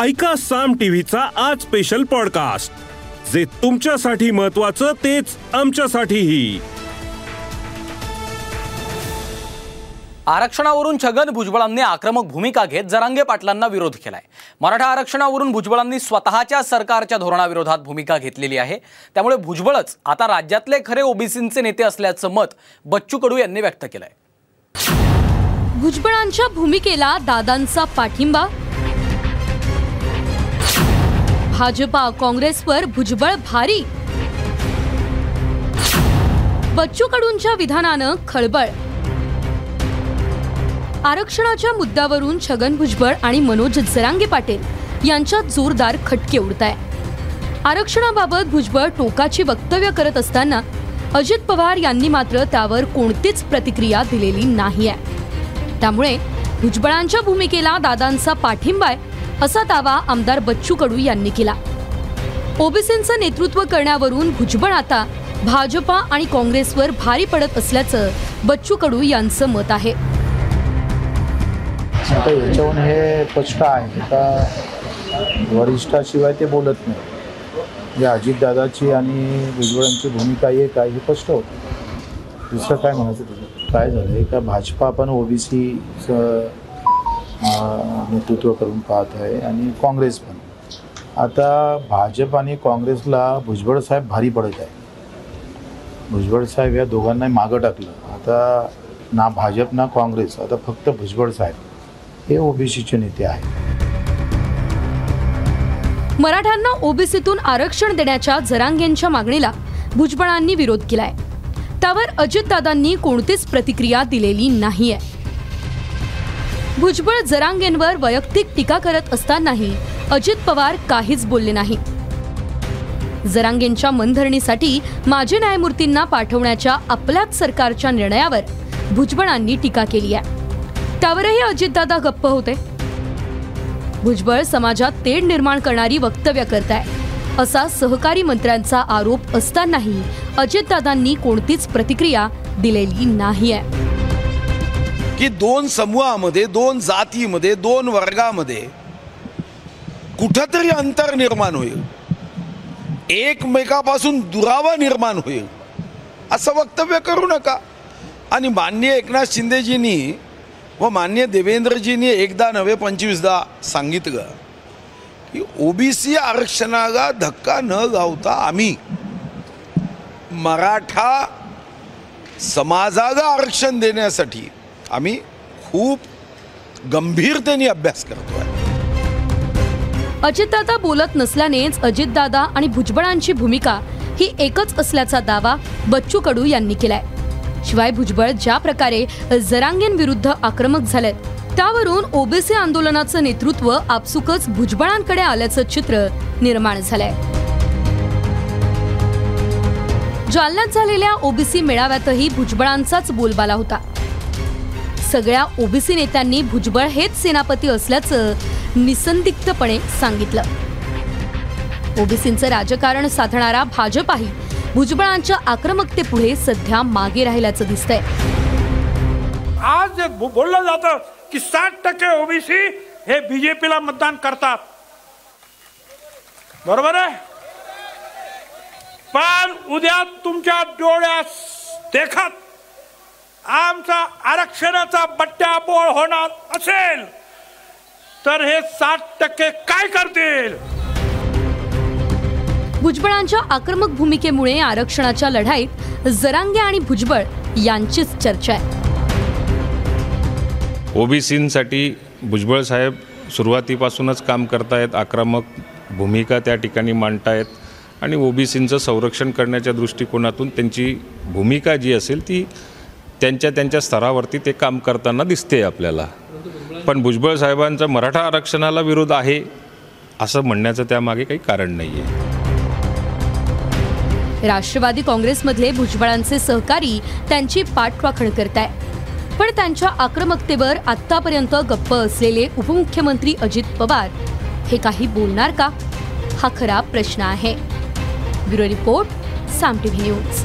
ऐका साम टीव्हीचा आज स्पेशल पॉडकास्ट जे तुमच्यासाठी महत्वाचं तेच आमच्यासाठीही. आरक्षणावरून छगन भुजबळांनी आक्रमक भूमिका घेत जरांगे पाटलांना विरोध केलाय. मराठा आरक्षणावरून भुजबळांनी स्वतःच्या सरकारच्या धोरणाविरोधात भूमिका घेतलेली आहे. त्यामुळे भुजबळच आता राज्यातले खरे ओबीसींचे नेते असल्याचं मत बच्चू कडू यांनी व्यक्त केलंय. भुजबळांच्या भूमिकेला दादांचा पाठिंबा भाजपा काँग्रेसवर भुजबळ भारी. बच्चू कडूंच्या विधानानं खळबळ. आरक्षणाच्या मुद्द्यावरून छगन भुजबळ आणि मनोज जरांगे पाटील यांच्यात जोरदार खटके उडत आहे आरक्षणाबाबत भुजबळ टोकाची वक्तव्य करत असताना अजित पवार यांनी मात्र त्यावर कोणतीच प्रतिक्रिया दिलेली नाही आहे त्यामुळे भुजबळांच्या भूमिकेला दादांचा पाठिंबा आहे. असा दावा आमदार बच्चू कडू यांनी केला. ओबीसींचं नेतृत्व करण्यावरून भुजबळ आता भाजपा आणि काँग्रेसवर भारी पडत असल्याचं बच्चू कडू यांचं मत आहे. आता याच्याहून हे स्पष्ट आहे का वरिष्ठाशिवाय ते बोलत नाही. म्हणजे अजितदादाची आणि भुजबळांची भूमिका एक आहे हे स्पष्ट होतं. दुसरं काय म्हणायचं काय झालं? आहे का भाजपा पण ओबीसीचं नेतृत्व करून पाहत आहे आणि काँग्रेस पण. आता भाजप आणि काँग्रेसला भुजबळ साहेब भारी पडत आहे. भुजबळ साहेब या दोघांना मागं टाकलं. आता ना भाजप ना काँग्रेस. आता फक्त भुजबळ साहेब. हे ओबीसीचे नेते आहेत. मराठ्यांना ओबीसीतून आरक्षण देण्याच्या जरांगेंच्या मागणीला भुजबळांनी विरोध केलाय. त्यावर अजितदादांनी कोणतीच प्रतिक्रिया दिलेली नाहीये. भुजबळ जरांगेंवर वैयक्तिक टीका करत असतानाही अजित पवार काहीच बोलले नाही. जरांगेंच्या मनधरणीसाठी माजी न्यायमूर्तींना पाठवण्याच्या आपल्याच सरकारच्या निर्णयावर भुजबळांनी टीका केली आहे. त्यावरही अजितदादा गप्प होते. भुजबळ समाजात तेढ निर्माण करणारी वक्तव्य करताय. असा सहकारी मंत्र्यांचा आरोप असतानाही अजितदादांनी कोणतीच प्रतिक्रिया दिलेली नाही आहे की दोन समूहामध्ये दोन जातीमध्ये दोन वर्गामध्ये कुठंतरी अंतर निर्माण होईल. एकमेकापासून दुरावा निर्माण होईल. असं वक्तव्य करू नका. आणि माननीय एकनाथ शिंदेजींनी व मान्य देवेंद्रजींनी एकदा नव्हे पंचवीसदा सांगितलं की ओबीसी आरक्षणाला धक्का न लावता आम्ही मराठा समाजाला आरक्षण देण्यासाठी आम्ही खूप गंभीरतेने अभ्यास करतोय. अजितदादा बोलत नसल्यानेच अजितदादा आणि भुजबळांची भूमिका ही एकच असल्याचा दावा बच्चू कडू यांनी केलाय. शिवाय भुजबळ ज्या प्रकारे जरांगेंविरुद्ध आक्रमक झालेत त्यावरून ओबीसी आंदोलनाचं नेतृत्व आपसुकच भुजबळांकडे आल्याचं चित्र निर्माण झालंय. जालन्यात झालेल्या ओबीसी मेळाव्यातही भुजबळांचाच बोलबाला होता. सगळ्या ओबीसी नेत्यांनी भुजबळ हेच सेनापती असल्याचं निसंदिग्धपणे सांगितलं. ओबीसींचं राजकारण साधणारा भाजपाही भुजबळांच्या आक्रमकतेपुढे सध्या मागे राहिल्याचं दिसतंय. आज बोललं जातं की साठ टक्के ओबीसी हे बीजेपीला मतदान करतात. बरोबर आहे? पण उद्या तुमच्या डोळ्यास देखत. आमचा आरक्षणाचा बट्ट्या बोळ होणार असेल तर हे साठ टक्के काय करतील? भुजबळांच्या आक्रमक भूमिकेमुळे आरक्षणाच्या लढाईत जरांगे आणि भुजबळ यांचीच चर्चा आहे. ओबीसींसाठी भुजबळ साहेब सुरुवातीपासूनच काम करतायत आक्रमक भूमिका त्या ठिकाणी मांडतायत आणि ओबीसींचं संरक्षण करण्याच्या दृष्टिकोनातून त्यांची भूमिका जी असेल ती त्यांच्या त्यांच्या स्तरावरती ते काम करताना दिसते आपल्याला. पण भुजबळ साहेबांचा मराठा आरक्षणाला विरोध आहे असं म्हणण्याचं त्यामागे काही कारण नाही आहे राष्ट्रवादी काँग्रेसमधले भुजबळांचे सहकारी त्यांची पाठराखण करताय. पण त्यांच्या आक्रमकतेवर आतापर्यंत गप्प असलेले उपमुख्यमंत्री अजित पवार हे काही बोलणार का? हा खरा प्रश्न आहे. Bureau report Saam TV news.